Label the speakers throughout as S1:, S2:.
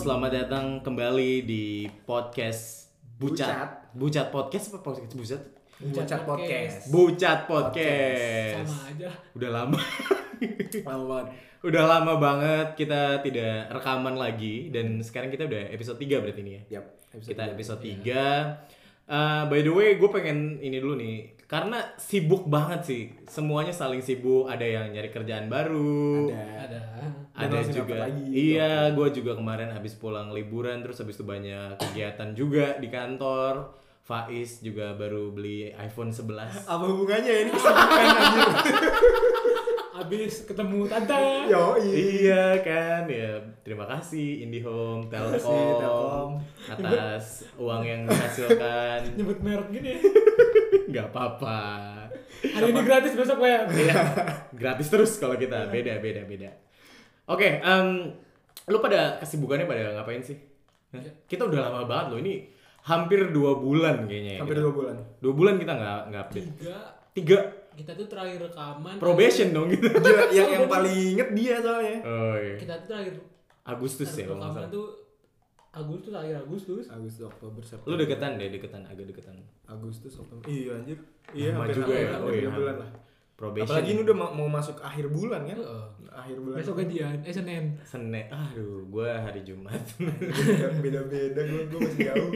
S1: selamat datang kembali di podcast Bucat.
S2: Bucat.
S1: Bucat podcast apa podcast Bucat?
S2: Bucat podcast.
S1: Bucat podcast.
S3: sama aja
S1: Udah lama.
S2: Lama banget.
S1: udah lama banget kita tidak rekaman lagi dan sekarang kita udah episode 3 berarti ini ya.
S2: Yap,
S1: kita
S2: tiga.
S1: episode 3. Uh, by the way, gue pengen ini dulu nih. Karena sibuk banget sih. Semuanya saling sibuk. Ada yang nyari kerjaan baru.
S2: Ada.
S3: ada
S1: ada juga
S2: lagi.
S1: iya gue juga kemarin habis pulang liburan terus habis itu banyak kegiatan juga di kantor Faiz juga baru beli iPhone 11
S2: Apa hubungannya ini kesibukan anjir?
S3: abis ketemu tante
S2: Yo,
S1: iya kan ya terima kasih IndiHome Telkom
S2: Telkom.
S1: atas uang yang dihasilkan
S3: nyebut merek gini
S1: nggak apa-apa.
S3: Hari ini gratis besok ya
S1: Iya, gratis terus kalau kita. Beda beda beda. Oke em, lu pada kesibukannya pada ngapain sih? Hah? kita udah lama banget loh. Ini hampir dua bulan kayaknya ya
S2: Hampir
S1: kita.
S2: dua bulan.
S1: dua bulan kita nggak nggak update.
S3: Tiga.
S1: Tiga?
S3: Kita tuh terakhir rekaman.
S1: Probation dong gitu
S2: Gila, yang yang paling inget dia soalnya.
S1: oh iya
S3: kita tuh terakhir
S1: Agustus ya
S3: terakhir
S1: kalau nggak
S3: rekaman
S1: salah.
S3: tuh Agustus akhir Agustus
S2: Agustus, Oktober, September.
S1: lu deketan deh deketan agak deketan
S2: Agustus, Oktober. Iya anjir. Iya, hampir
S1: juga ya
S2: hampir
S1: oh iya
S2: bulan lah.
S1: probation
S2: Apalagi ini udah ma- mau masuk akhir bulan kan?
S3: Heeh.
S2: Akhir bulan.
S3: besok gajian eh senin
S1: Senin aduh gue hari Jumat
S2: Beda-beda gue gue masih jauh.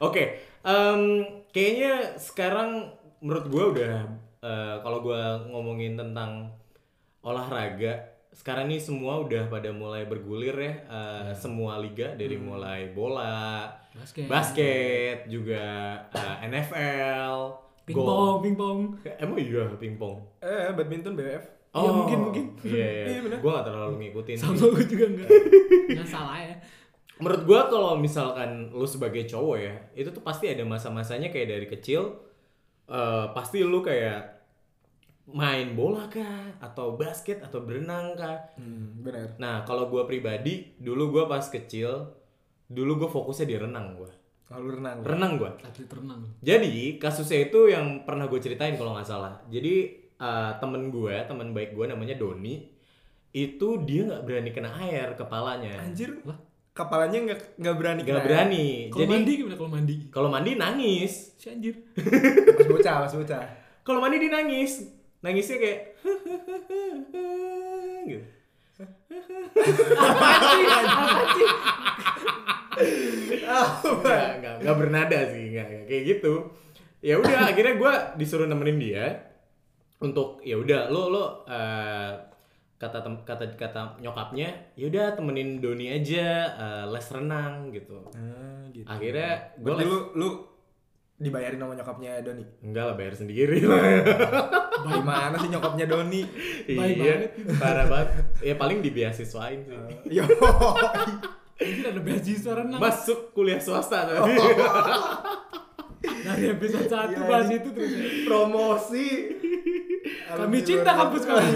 S1: Oke, em, kayaknya sekarang menurut gue udah eh, kalau gue ngomongin tentang olahraga, sekarang ini semua udah pada mulai bergulir ya, eh, semua liga dari mulai bola,
S3: basket
S1: basket, juga eh, NFL,
S3: pingpong pingpong
S1: Emang iya pingpong.
S2: Eh, badminton BWF.
S1: Oh,
S2: Iya, mungkin mungkin.
S1: Iya, iya.
S2: Iya, benar.
S1: gue gak terlalu ngikutin. sih.
S3: sama gue juga enggak nggak salah ya
S1: menurut gua kalau misalkan lu sebagai cowok ya itu tuh pasti ada masa-masanya kayak dari kecil eh, pasti lu kayak main bola kah? Atau basket? Atau berenang kah?
S2: Hmm, benar.
S1: nah kalau gua pribadi dulu gua pas kecil dulu gua fokusnya di renang gua.
S2: Lalu renang.
S1: renang gua.
S3: Atlet renang.
S1: Jadi kasusnya itu yang pernah gue ceritain kalau nggak salah. Jadi eh, temen gue temen baik gue namanya Doni itu dia nggak berani kena air kepalanya.
S2: Anjir.
S3: Lah?
S2: Kepalanya nggak nggak berani
S1: nggak berani.
S3: Kalau
S1: jadi
S3: mandi gimana kalau mandi?
S1: kalau mandi nangis.
S3: Si anjir.
S2: Pas bocah, pas bocah.
S1: kalau mandi dia nangis nangisnya kayak gitu.
S3: Apa sih? Apa sih?
S1: Nggak nggak nggak bernada sih nggak nggak kayak gitu. Ya udah akhirnya gue disuruh nemenin dia untuk ya udah lo lo eh, kata tem- kata kata nyokapnya ya udah temenin Doni aja eh, les renang gitu.
S2: Ah, gitu.
S1: akhirnya gue les
S2: lu lu dibayarin sama nyokapnya Doni.
S1: enggak lah bayar sendiri
S2: Gimana sih nyokapnya Doni?
S3: Baik
S1: iya parah banget ya paling dibeasiswain sih
S2: Yo.
S3: anjir ada beasiswa renang
S1: masuk kuliah swasta
S2: Oh.
S1: tadi
S3: dari episode satu
S2: Iya,
S3: bahas itu terus ya.
S2: Promosi.
S3: kami cinta kampus kami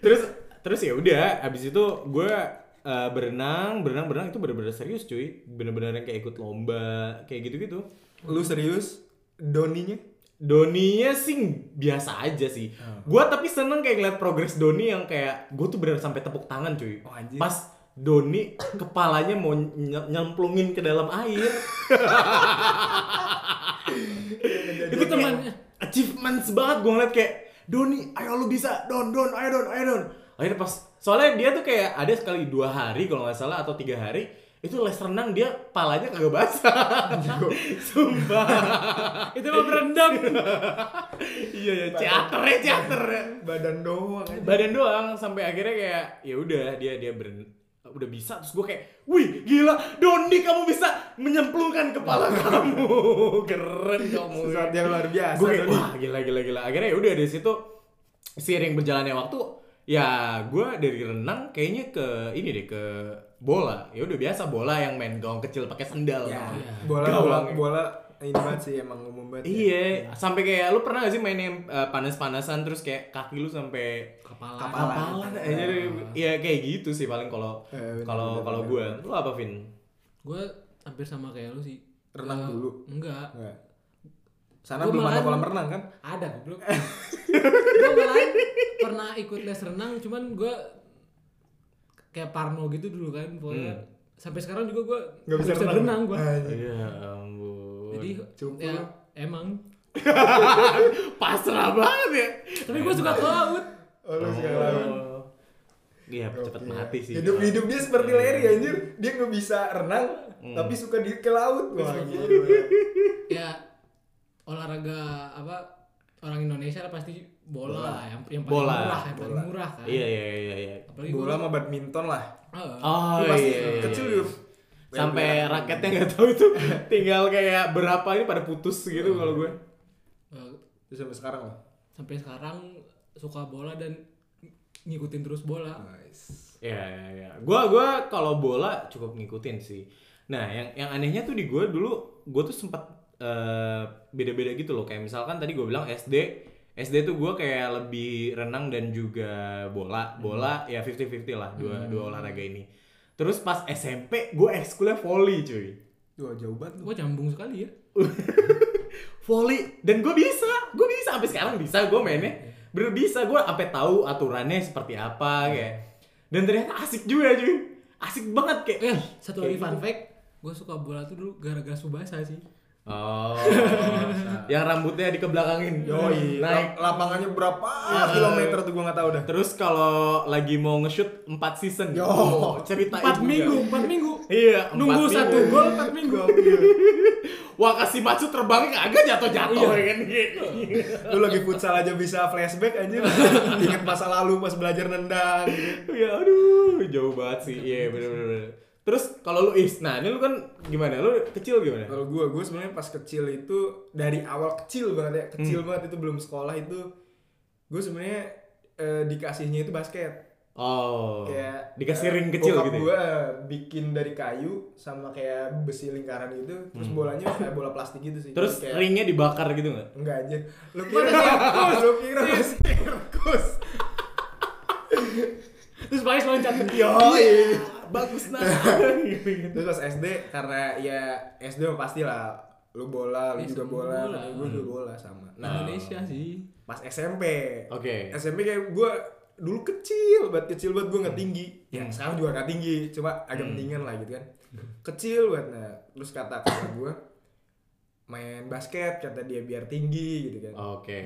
S1: terus terus ya udah abis itu gue eh, berenang berenang berenang itu bener-bener serius cuy bener-bener yang kayak ikut lomba kayak gitu-gitu
S2: Lu serius? Doninya?
S1: Doninya sih biasa aja sih
S2: Oh.
S1: gue tapi seneng kayak ngeliat progres Doni yang kayak gue tuh bener sampai tepuk tangan cuy
S2: Oh, anjir.
S1: pas Doni kepalanya mau ny- nyemplungin ke dalam air itu kayak achievements banget gue ngeliat kayak Doni ayo lu bisa Don Don ayo Don ayo Don akhirnya pas soalnya dia tuh kayak ada sekali dua hari kalau nggak salah atau tiga hari itu les renang dia palanya kagak basah. Sumpah.
S3: Itu mah berendam.
S1: Iya ya teater ya teater ya.
S2: Badan doang aja.
S1: badan doang sampai akhirnya kayak ya udah dia dia beren udah bisa. Terus gue kayak wih gila Doni kamu bisa menyemplungkan kepala kamu. Keren kamu.
S2: Sesuatu yang luar biasa.
S1: gue kayak wah gila gila gila. Akhirnya ya udah dari situ seiring berjalannya waktu ya gue dari renang kayaknya ke ini deh ke bola ya udah biasa bola yang main gawang kecil pakai sendal
S2: Ya,
S1: tau.
S2: bola bola
S1: Gawang.
S2: bola ini banget sih emang umum banget. ya.
S1: iya sampai kayak lu pernah gak sih main yang eh, panas-panasan terus kayak kaki lu sampai
S3: kepala
S2: Kepala.
S1: kapalan aja ya kayak gitu sih paling kalau
S2: Eh,
S1: kalau kalau gue lu apa Vin
S3: gue hampir sama kayak lu sih
S2: Renang
S3: Eh,
S2: dulu.
S3: enggak
S2: Enggak. Sana
S3: Gua
S2: belum ada kolam renang kan?
S3: ada goblok gue malah pernah ikut les renang cuman gue kayak Parno gitu dulu kan pokoknya
S1: Hmm.
S3: sampai sekarang juga gue
S2: Nggak bisa renang.
S3: renang gue
S2: Anjing.
S1: Iya ampun.
S3: jadi
S2: Cukup
S3: ya emang
S1: pasrah banget ya.
S3: tapi gue suka ke laut
S2: Oh, lu suka laut.
S1: Iya, cepet
S2: Oke.
S1: mati sih.
S2: Hidup hidup dia seperti Larry anjir. Dia nggak bisa renang
S1: Hmm.
S2: tapi suka di ke laut. Wah, gila.
S3: ya olahraga apa orang Indonesia pasti bola,
S2: Bola.
S3: lah yang yang paling
S1: Bola.
S3: murah yang paling
S2: Bola.
S3: murah kan
S1: Iya iya iya iya.
S3: apalagi
S2: Bola sama badminton lah.
S3: Ah,
S1: Oh
S2: Lu pasti
S1: iya. iya,
S2: kecil
S1: iya. Sampai raketnya nggak tahu itu tinggal kayak berapa ini pada putus gitu kalau gue.
S3: eh,
S2: Terus sampai sekarang lah.
S3: sampai sekarang suka bola dan ngikutin terus bola
S2: Nice.
S1: Iya iya iya. Gua gua kalau bola cukup ngikutin sih. Nah, yang yang anehnya tuh di gua dulu gua tuh sempat eh, beda-beda gitu loh. Kayak misalkan tadi gua bilang SD SD tuh gua kayak lebih renang dan juga bola. Bola ya 50-50 lah dua dua olahraga ini. Terus pas SMP gua ekskulnya volley cuy.
S2: Wah, jauh banget lu.
S3: gue nyambung sekali ya.
S1: Volley dan gue bisa. Gue bisa sampai sekarang bisa gue mainnya. Bener bisa gue sampai tahu aturannya seperti apa kayak. Dan ternyata asik juga cuy. Asik banget kayak.
S3: Eh satu lagi fun
S1: gitu.
S3: fact gue suka bola tuh dulu gara-gara Subasa sih
S1: oh yang rambutnya dikebelakangin
S2: Yoi,
S1: naik
S2: lap- lapangannya berapa kilometer tuh gua nggak tahu dah.
S1: terus kalau lagi mau nge-shoot 4 season
S2: Yo.
S1: oh,
S3: empat
S1: juga.
S3: minggu empat minggu
S1: iya empat
S3: nunggu
S1: minggu.
S3: satu gol empat minggu
S1: wah kasih macu terbangnya kagak jatuh-jatuh
S3: Iya.
S1: ya kan gitu
S2: Lu lagi futsal aja bisa flashback anjir. Ingat masa lalu pas belajar nendang gitu.
S1: ya aduh jauh banget sih iya bener bener bener. Terus kalau lu is nah ini lu kan gimana? Lu kecil gimana?
S2: Kalau gua, gua sebenarnya pas kecil itu dari awal kecil banget ya, kecil banget itu belum sekolah itu gua sebenarnya eh, dikasihnya itu basket.
S1: oh
S2: kayak
S1: dikasih
S2: eh,
S1: ring kecil
S2: bokap
S1: gitu ya?
S2: gua bikin dari kayu sama kayak besi lingkaran gitu terus bolanya kayak bola plastik gitu sih.
S1: Hmm. terus
S2: kayak,
S1: ringnya dibakar gitu nggak?
S2: Enggak anjir. Lu kira lu kira sirkus
S3: terus Faiz loncat.
S2: Yoi
S1: bagus nah
S2: terus pas SD karena ya SD mah pasti lah lu bola lu
S3: Ya,
S2: juga bola
S3: bola.
S2: gue juga bola sama.
S1: Nah.
S3: Indonesia sih.
S2: pas SMP
S1: oke.
S2: SMP kayak gue dulu kecil banget kecil banget gue nggak tinggi. Ya
S1: Hmm.
S2: sekarang juga nggak tinggi cuma agak
S1: Hmm.
S2: mendingan lah gitu kan. Kecil banget nah terus kata kata gue main basket kata dia biar tinggi gitu kan.
S1: Oke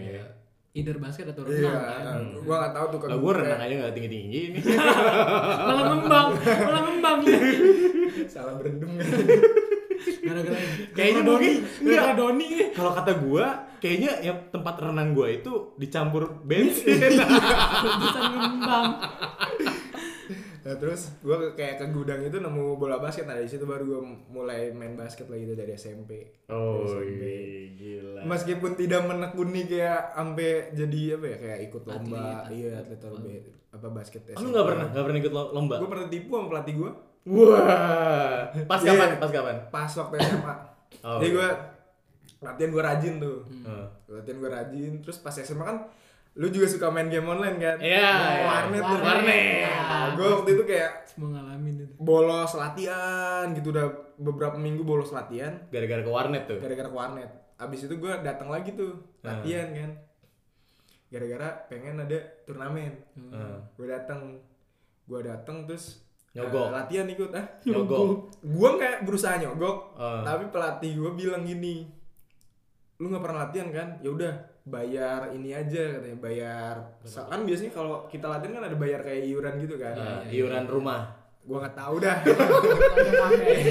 S3: either basket atau
S2: iya
S3: renang kan?
S2: gue nggak tahu tuh kalau
S1: gue renang aja nggak tinggi tinggi ini.
S3: Malah ngembang malah ngembang.
S2: Salah berendam
S3: gara-gara
S1: Kayaknya
S3: Doni.
S1: Enggak.
S3: Doni. Ya.
S1: kalau kata gua kayaknya yang tempat renang gua itu dicampur bensin.
S3: Bisa ngembang
S2: nah terus gue kayak ke gudang itu nemu bola basket. Nah dari situ baru gue mulai main basket lagi tuh dari SMP
S1: oh
S2: Dari SMP.
S1: gila.
S2: Meskipun tidak menekuni kayak sampai jadi apa ya kayak ikut lomba.
S3: Atlet,
S2: iya atlet lomba. apa basket
S1: Oh, lu nggak pernah? Nggak pernah ikut lo- lomba?
S2: Gue pernah tipu sama pelatih gue
S1: wah. Pas
S2: Iya.
S1: kapan? Pas kapan?
S2: Pas waktu SMA
S1: Oh,
S2: jadi
S1: iya.
S2: gue latihan gue rajin tuh.
S1: Heeh.
S2: latihan gue rajin. Terus pas SMA kan lu juga suka main game online kan?
S1: Iya,
S2: Nah,
S1: iya.
S2: warnet tuh.
S1: Warnet.
S2: gue waktu itu kayak
S3: semua ngalamin itu.
S2: bolos latihan gitu udah beberapa minggu bolos latihan.
S1: Gara-gara ke warnet tuh?
S2: Gara-gara ke warnet. Abis itu gue datang lagi tuh
S1: Hmm.
S2: latihan kan. Gara-gara pengen ada turnamen.
S1: Heeh.
S2: gue datang. Gue datang terus
S1: Nyogok.
S2: eh, latihan ikut ah.
S1: Nyogok?
S2: Gue nggak berusaha nyogok
S1: Eh.
S2: tapi pelatih gue bilang gini lu nggak pernah latihan kan? Ya udah bayar ini aja katanya bayar. Kan biasanya kalau kita latihan kan ada bayar kayak iuran gitu kan?
S1: Nah, iuran rumah.
S2: Gue nggak tahu dah.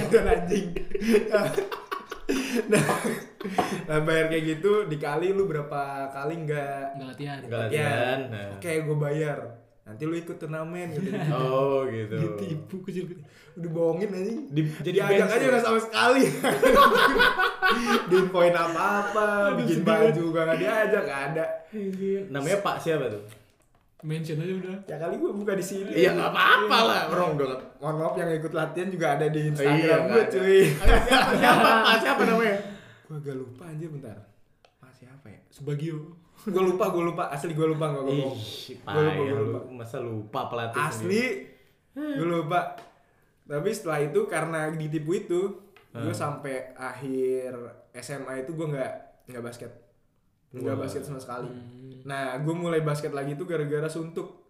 S2: Itu anjing. Nah, nah bayar kayak gitu dikali lu berapa kali nggak?
S3: Nggak latihan.
S1: Nggak
S2: latihan
S1: latihan, nah.
S2: oke gue bayar. Nanti lu ikut turnamen gitu.
S1: Oh gitu.
S3: Ditipu kecil kecil
S2: udah bohongin anjing.
S1: Di- jadi
S2: ajak aja udah sama sekali. Diinfoin apa apa bikin baju gak nggak diajak gak ada.
S1: Namanya Pak siapa tuh?
S3: Mention aja udah.
S2: Ya kali gue buka di sini.
S1: Iya nggak apa-apa lah. Orang udah
S2: mohon maaf yang ikut latihan juga ada di
S1: Iya,
S2: Instagram gue
S1: nggak ada.
S2: cuy.
S1: Siapa? Siapa? Pak siapa namanya?
S2: Gue agak lupa anjir bentar. Pak siapa ya?
S3: Subagio
S2: gue lupa gue lupa. Asli gue lupa gue lupa,
S1: ya,
S2: gua
S1: lu.
S2: lupa.
S1: masa lupa pelatih
S2: asli. gue lupa tapi setelah itu karena ditipu itu gue
S1: Hmm.
S2: sampai akhir SMA itu gue nggak nggak basket nggak
S1: Wah.
S2: basket sama sekali
S3: Hmm.
S2: nah gue mulai basket lagi tuh gara-gara suntuk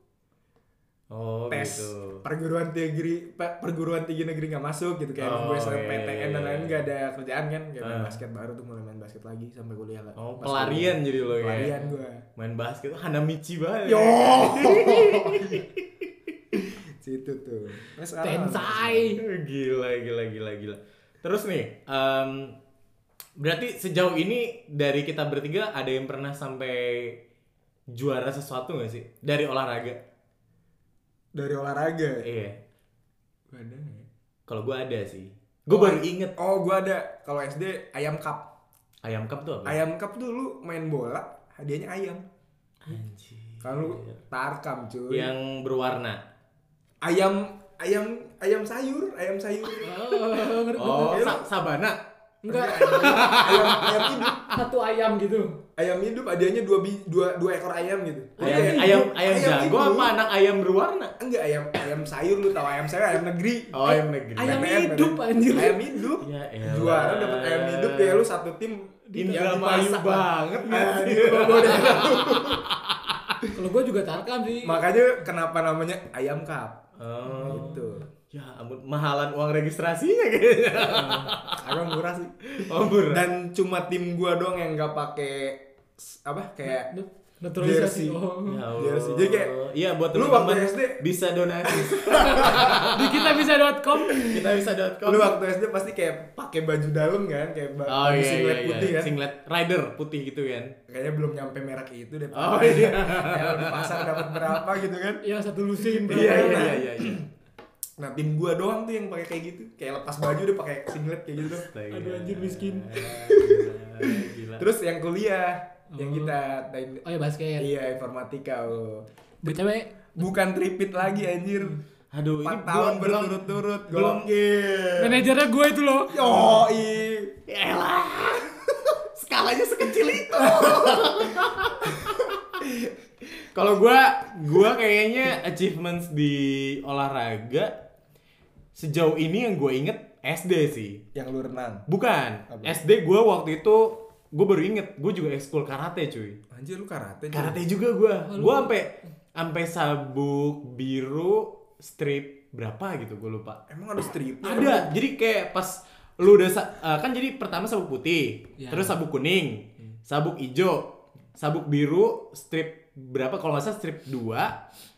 S1: Oh,
S2: tes
S1: gitu.
S2: perguruan tinggi pe- perguruan tinggi negeri nggak masuk gitu kayak
S1: Oh,
S2: gue
S1: iya,
S2: PTN
S1: iya,
S2: dan lain
S1: iya.
S2: nggak ada kerjaan kan kayak main
S1: Ah.
S2: basket baru tuh mulai main basket lagi sampai kuliah lah
S1: Oh,
S2: Pas
S1: pelarian
S2: kuliah.
S1: jadi lo ya.
S2: pelarian gue
S1: Main basket tuh Hanamichi banget.
S2: yo situ tuh nah, sekarang
S3: Tensai.
S1: Gila, gila, gila, gila. Terus nih, em, berarti sejauh ini dari kita bertiga ada yang pernah sampai juara sesuatu gak sih? Dari olahraga?
S2: dari olahraga
S1: Iya.
S2: Gua ada ya?
S1: Kalau gua ada sih. Gue
S2: Oh,
S1: baru inget
S2: oh gue ada kalau SD ayam cup
S1: ayam cup tuh apa?
S2: ayam cup dulu main bola hadiahnya ayam
S1: Anjir.
S2: kalau tarkam cuy
S1: yang berwarna.
S2: Ayam ayam ayam sayur ayam sayur
S3: Oh, ngerti.
S1: Oh,
S2: Iya,
S1: sa- sabana.
S3: Enggak,
S2: ayam ayam hidup
S3: satu ayam gitu.
S2: ayam hidup hadiahnya dua bi- dua dua ekor ayam gitu
S1: Ayam
S2: kayak
S1: ayam
S2: hidup,
S1: ayam jago apa anak ayam berwarna?
S2: enggak ayam ayam sayur lu tahu ayam sayur ayam negeri
S1: Oh, ayam negeri.
S3: Ayam
S2: PTN,
S3: hidup, anjir.
S2: ayam hidup
S1: Ya elah.
S2: juara dapat ayam hidup kayak lu satu tim
S1: Indramayu
S2: dimasak.
S1: banget
S2: tahu.
S3: Kalau gua juga tarkam sih.
S2: makanya kenapa namanya ayam cup
S1: Oh.
S2: gitu
S1: Ya ampun, mahalan uang registrasinya kayaknya.
S2: agak murah sih
S1: Oh, murah.
S2: dan cuma tim gua doang yang nggak pakai apa kayak
S3: Naturalisasi. Oh.
S1: Ya Allah.
S2: Jersey. Jadi kayak,
S1: iya buat
S2: lu
S1: teman-teman
S2: waktu SD
S1: bisa donasi.
S3: Di kita bisa.com.
S1: Kita bisa.com.
S2: lu waktu SD pasti kayak pakai baju dalam kan kayak
S1: Oh
S2: baju
S1: iya
S2: singlet
S1: iya, iya.
S2: putih kan
S1: Singlet rider putih gitu kan.
S2: kayaknya belum nyampe merek itu deh
S1: Oh iya.
S2: Kayak di pasar dapat berapa gitu kan
S3: Yang satu lusin.
S1: Iya iya iya iya. iya.
S2: nah tim gua doang tuh yang pakai kayak gitu kayak lepas baju udah pakai singlet kayak gitu.
S3: Aduh, anjir, miskin.
S1: Gila, Gila.
S2: terus yang kuliah yang
S3: Oh.
S2: kita
S3: Oh ya basket.
S2: iya informatika oh.
S3: BTW
S2: bukan tripit lagi anjir
S1: Aduh, ini
S2: 4 tahun
S1: belum belum
S2: berturut-turut
S1: belum-
S2: gokil
S3: manajernya gue itu loh.
S2: yoi
S1: Elah. Skalanya sekecil itu. Kalau gua gua kayaknya achievements di olahraga sejauh ini yang gue inget SD sih.
S2: yang lu renang
S1: Bukan.
S2: Apa?
S1: SD gua waktu itu gue baru inget gue juga ekskul karate cuy.
S2: anjir lu karate cuy.
S1: Karate juga gua.
S3: Oh,
S1: Gua sampai sampai sabuk biru strip berapa gitu gue lupa.
S2: emang ada strip
S1: Ada. Jadi kayak pas lu udah sa- eh, kan jadi pertama sabuk putih,
S3: Ya.
S1: terus sabuk kuning, sabuk hijau, sabuk biru, strip berapa kalau nggak salah strip 2,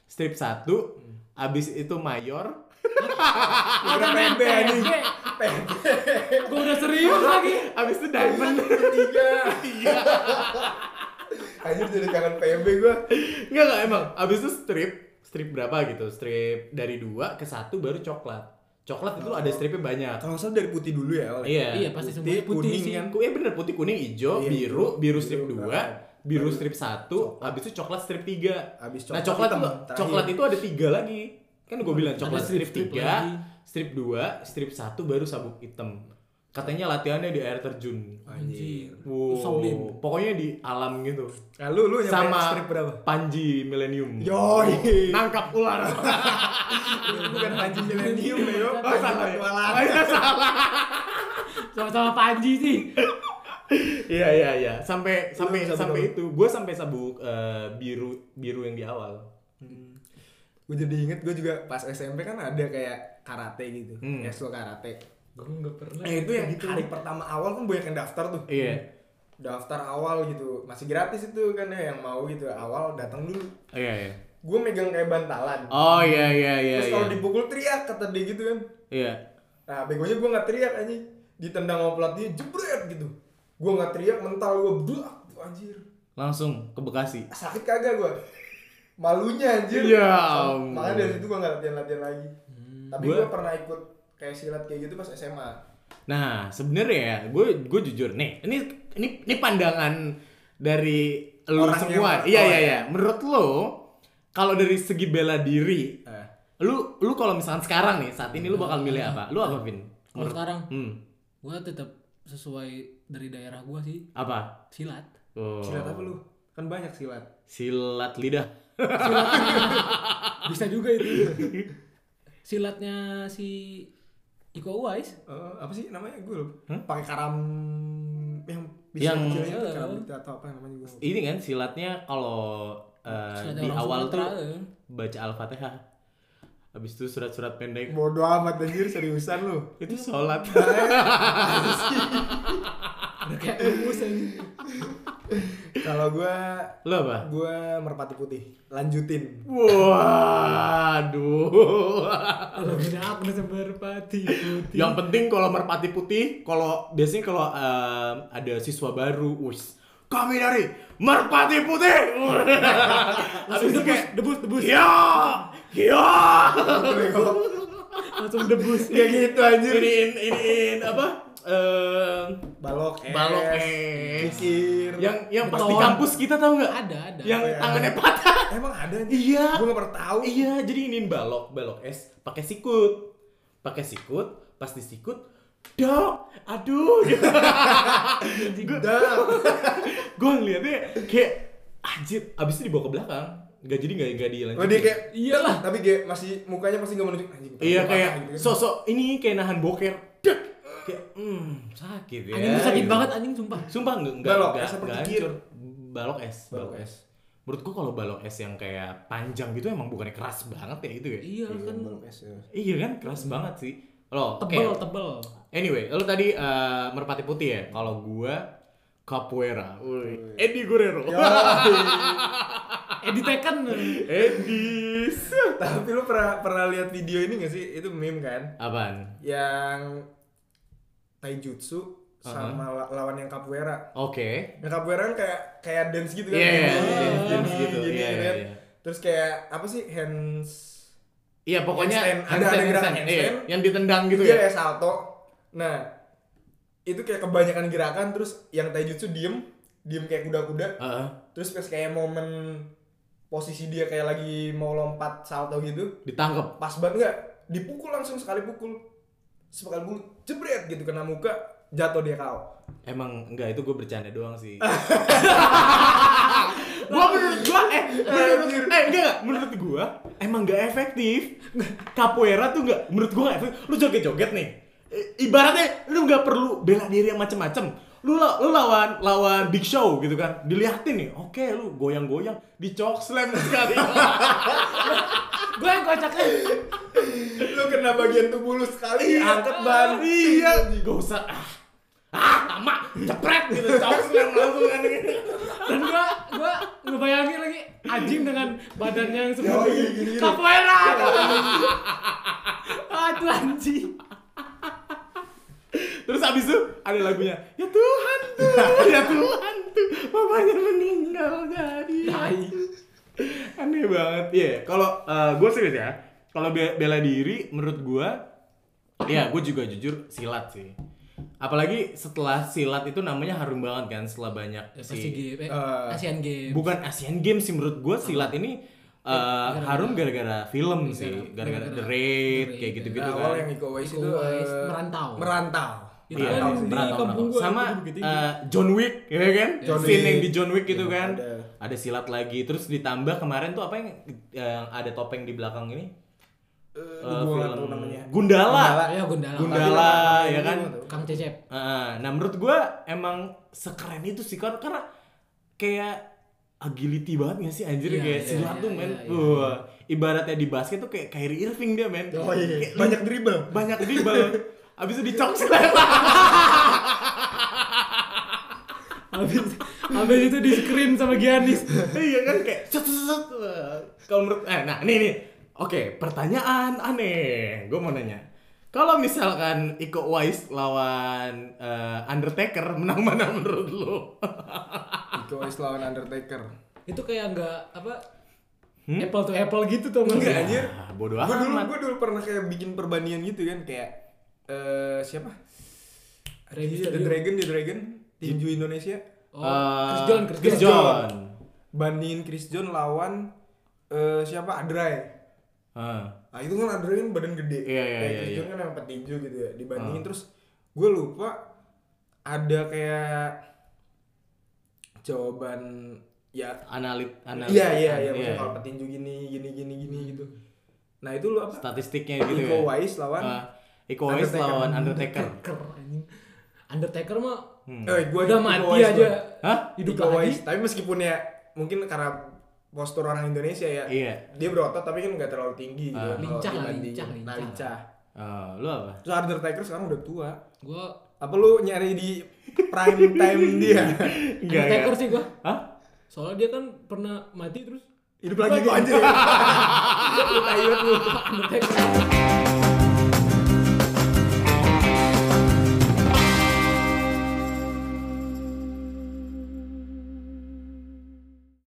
S1: strip 1, abis itu mayor.
S2: Udah PB anjing
S3: Gue udah serius lagi.
S1: Abis itu diamond.
S2: tiga anjir jadi kangen PB gua
S1: Enggak enggak emang. Abis itu strip, strip berapa gitu? Strip dari 2 ke 1 baru coklat. Coklat itu ada stripnya banyak.
S2: kalau nggak salah dari putih dulu ya.
S1: Iya.
S3: Iya pasti semuanya putih
S2: kuning
S3: sih.
S2: kan.
S1: Ku- Iya bener putih kuning hijau
S2: Iya,
S1: biru biru strip
S2: biru,
S1: 2
S2: nah.
S1: biru strip 1 habis itu coklat strip 3
S2: Habis
S1: nah
S2: coklat
S1: coklat
S2: hitam
S1: itu coklat itu ada tiga lagi kan gue bilang coklat strip
S3: strip-strip
S1: 3
S3: lagi.
S1: strip 2 strip 1 baru sabuk hitam katanya latihannya di air terjun
S3: Anjir.
S1: wow pokoknya di alam gitu
S2: Nah, lu lu nyampe
S1: sama
S2: strip berapa?
S1: Panji Millennium
S2: Yoi.
S1: nangkap ular
S2: bukan Panji Millennium ya, yo.
S1: oh salah ya
S2: Petualangan.
S1: Oh, iya, salah
S3: Sama-sama Panji sih.
S1: Iya iya iya sampai sampai sampai itu gue sampai sabuk eh, biru biru yang di awal.
S2: Gue jadi inget gue juga pas SMP kan ada kayak karate gitu,
S1: Hmm.
S2: ekskul karate.
S3: Gue nggak pernah.
S2: Eh itu yang hari pertama awal kan banyak yang daftar tuh.
S1: Iya
S2: Daftar awal gitu, masih gratis itu kan ya yang mau gitu awal datang dulu.
S1: iya iya.
S2: Gue megang kayak bantalan.
S1: Oh iya iya iya
S2: Terus
S1: iya.
S2: kalau dipukul teriak kata dia gitu kan.
S1: Iya.
S2: Nah begonya gue nggak teriak anjing, ditendang sama pelatih jebret gitu. Gue nggak teriak mental gue blak anjir.
S1: Langsung ke Bekasi.
S2: sakit kagak gua malunya anjir
S1: Ya
S2: makanya dari situ gua nggak latihan latihan lagi tapi
S1: Gua-
S2: gua pernah ikut kayak silat kayak gitu pas SMA
S1: Nah sebenarnya ya gue gue jujur nih ini ini ini pandangan dari lu
S2: Orang
S1: semua. Iya iya
S2: iya.
S1: iya. Menurut lo kalau dari segi bela diri,
S2: eh.
S1: lu lu kalau misalkan sekarang nih saat ini lu bakal milih apa? Lu apa Vin?
S3: Kalau sekarang,
S1: Hmm.
S3: gue tetap sesuai dari daerah gue sih
S1: Apa?
S3: silat.
S1: Oh.
S2: silat apa lu kan banyak silat
S1: Silat lidah.
S3: Bisa juga itu. Silatnya si Iko Uwais.
S2: Eh, apa sih namanya gue lupa
S1: Hmm?
S2: pakai karam yang bisa
S1: Yang-
S2: itu
S3: Eh.
S2: karam itu atau apa namanya gue
S1: Ini kan silatnya kalau
S3: Silatnya
S1: di awal tuh
S3: eh.
S1: baca Al-Fatihah. habis itu surat-surat pendek
S2: Bodoh amat anjir seriusan lu.
S1: itu sholat
S3: Udah kayak rumus aja.
S2: Kalau gua
S1: lo apa
S2: gua merpati putih. Lanjutin.
S1: waduh
S3: Kalau beda aku merpati putih.
S1: yang penting kalau merpati putih kalau biasanya kalau eh, ada siswa baru wis kami dari merpati putih habis itu kayak
S3: debus debus
S1: ya ya
S3: langsung debus.
S2: Ya gitu anjir.
S1: iniin iniin apa eh
S2: Balok es.
S1: balok es
S2: Kikir.
S1: yang yang pas di kampus kita tahu nggak
S3: Ada ada.
S1: yang
S2: ya?
S1: tangannya patah
S2: Emang ada anjir.
S1: iya
S2: Gua gak pernah tahu.
S1: iya jadi iniin balok balok es pakai sikut pakai sikut pas disikut dok aduh
S2: Dah.
S1: gue ngeliatnya kayak anjir abis itu dibawa ke belakang nggak jadi nggak nggak dilanjutin
S2: Oh dia kayak
S3: Iyalah.
S2: Tapi kayak masih mukanya pasti gak menunjuk anjing.
S1: iya kayak
S2: gitu
S1: sosok ini kayak nahan boker! Kayak hmm sakit ya
S3: Anjing sakit
S1: gitu.
S3: banget anjing sumpah.
S1: sumpah nggak nggak
S2: Balok
S1: nggak-
S2: es apa
S1: hancur. balok es
S2: Balok es.
S1: menurut gua kalau balok es yang kayak panjang gitu emang bukannya keras banget ya itu ya
S3: Iya
S2: Iya,
S3: kan
S2: balok es. ya.
S1: iya kan keras banget sih lo
S3: tebel tebel.
S1: anyway lo tadi eh, merpati putih ya kalau gua capoeira Woi. Eddie Guerrero
S3: Eh ditekan.
S1: Eddie
S2: Tapi lu pernah pernah lihat video ini gak sih? Itu meme kan?
S1: apaan
S2: Yang taijutsu sama la- lawan yang capoeira.
S1: oke
S2: Yang capoeira kan kayak kayak dance gitu kan.
S1: Iya, iya,
S2: Gini,
S1: iya,
S2: gini,
S1: dance gitu.
S2: gini,
S1: Iya,
S2: kan.
S1: iya, iya.
S2: Terus kayak apa sih hands
S1: Iya pokoknya
S2: Handstand. Ada-
S1: handstand,
S2: ada gerakan
S1: handstand. Iya,
S2: handstand.
S1: yang ditendang gitu
S2: Iya,
S1: ya.
S2: kayak salto. Nah, itu kayak kebanyakan gerakan terus yang taijutsu diem, diem kayak kuda-kuda.
S1: Heeh.
S2: Terus pas kayak momen posisi dia kayak lagi mau lompat salto gitu,
S1: ditangkep.
S2: pas banget nggak dipukul langsung sekali pukul sekali pukul jebret gitu kena muka jatuh dia kau
S1: Emang enggak itu gue bercanda doang sih. gua menurut gua eh menurut, eh enggak, enggak menurut gua emang enggak efektif. Capoeira tuh enggak menurut gua enggak efektif. Lu joget-joget nih. Ibaratnya lu nggak perlu bela diri yang macem-macem. Lu lu lawan lawan Big Show gitu kan. Dilihatin nih. Oke, lu goyang-goyang dicok slam sekali.
S3: Gue yang kocaknya.
S2: lu kena bagian tubuh lu sekali angkat ban
S1: iya, gak usah ah. Ah, lama, cepret gitu, cok slam langsung kan.
S3: Dan gua gua ngebayangin lagi anjing dengan badannya yang seperti capoeira. ah, itu anjing.
S1: Terus abis itu ada lagunya Ya Tuhan tuh, ya Tuhan tuh Mamanya meninggal jadi.
S3: Tai.
S1: Aneh banget. Iya, kalau gue serius ya Kalau be- bela diri menurut gue Ya gue juga jujur silat sih. Apalagi setelah silat itu namanya harum banget kan Setelah banyak
S3: Ya,
S1: si
S3: eh,
S2: Eh,
S3: Asian Games.
S1: Bukan Asian Games sih menurut gue silat ini eh,
S3: gara-gara-
S1: harum gara-gara film
S3: Gara-gara-
S1: sih Gara-gara The
S3: gara-gara
S1: Raid
S3: The
S1: kayak
S3: Raid,
S1: gitu-gitu
S2: nah,
S1: kan
S2: awal yang Iko Uwais itu
S3: Uwais
S2: eh,
S3: merantau.
S2: merantau
S3: Itu
S1: Iya,
S3: kan di
S1: merantau,
S3: kampung
S1: merantau.
S3: gua
S1: Sama eh, John Wick, ya kan?
S2: John
S1: Scene
S2: Wick.
S1: yang di John Wick gitu
S2: Iya,
S1: kan.
S2: ada.
S1: Ada. silat lagi, terus ditambah kemarin tuh apa yang yang ada topeng di belakang ini?
S2: Nggak
S1: film
S2: namanya
S1: Gundala.
S3: Ya Gundala.
S1: Gundala, ya kan?
S3: Kang Cecep.
S1: Eh, nah menurut gua emang sekeren itu sih kan karena kayak agility banget gak sih anjir
S3: Iya,
S1: kayak
S3: iya,
S1: silat
S3: iya,
S1: tuh men.
S3: iya, iya.
S1: Wah, ibaratnya di basket tuh kayak Kyrie Irving dia men.
S2: oh iya
S1: Kayak
S2: banyak dribble
S1: banyak dribble. Abis itu dicok slam.
S3: Habis habis itu di screen sama Giannis.
S1: iya kan kayak set set. Kalau menurut eh nah ini nih. Oke, pertanyaan aneh. Gue mau nanya. Kalau misalkan Iko Uwais lawan eh, Undertaker menang mana menurut lo?
S2: Uwais lawan Undertaker
S3: Itu kayak enggak apa apple to apple gitu tuh.
S2: Enggak, anjir.
S1: Ah, bodoh
S2: gue dulu
S1: amat.
S2: gue dulu pernah kayak bikin perbandingan gitu kan kayak eh siapa
S3: Rey
S2: Iya, The. Dragon The Dragon tinju Indonesia
S3: Oh,
S1: Eh,
S3: Chris John, Chris,
S1: Chris
S3: John.
S1: John.
S2: bandingin Chris John lawan eh siapa Adrai
S1: Ah.
S2: Nah itu kan Adrai kan badan gede
S1: Iya, iya,
S2: Kayak
S1: iya,
S2: Chris
S1: iya.
S2: John kan yang petinju gitu ya Dibandingin
S1: Ah.
S2: terus gue lupa Ada kayak Jawaban Ya
S1: Analit, analit.
S2: Iya iya iya maksudnya
S1: iya.
S2: kalau petinju gini gini gini gini gitu Nah itu lu apa?
S1: Statistiknya gitu
S2: Iko
S1: ya.
S2: Lawan
S1: Ah, Iko
S2: Undertaker.
S1: lawan Undertaker.
S3: Undertaker mah
S1: Hmm.
S2: Eh, gua
S3: udah mati
S2: Uwais
S3: aja.
S1: Hah?
S3: Hidup
S2: Iko
S3: lagi.
S2: Tapi meskipun ya mungkin karena postur orang Indonesia ya.
S1: Iya.
S2: Dia berotot tapi kan nggak terlalu tinggi gitu.
S1: Ah.
S2: kalau
S3: Lincah lah,
S2: dibandingin.
S3: lincah,
S2: Nah,
S3: lincah.
S2: lincah.
S1: Oh, lu apa?
S2: Terus Undertaker sekarang udah tua.
S3: Gua
S2: Apa lu nyari di prime time dia?
S1: Enggak,
S3: Undertaker
S1: enggak.
S3: sih gua.
S1: Hah?
S3: Soalnya dia kan pernah mati terus
S2: Hidup lagi gua anjir. Lu lu.
S3: Undertaker.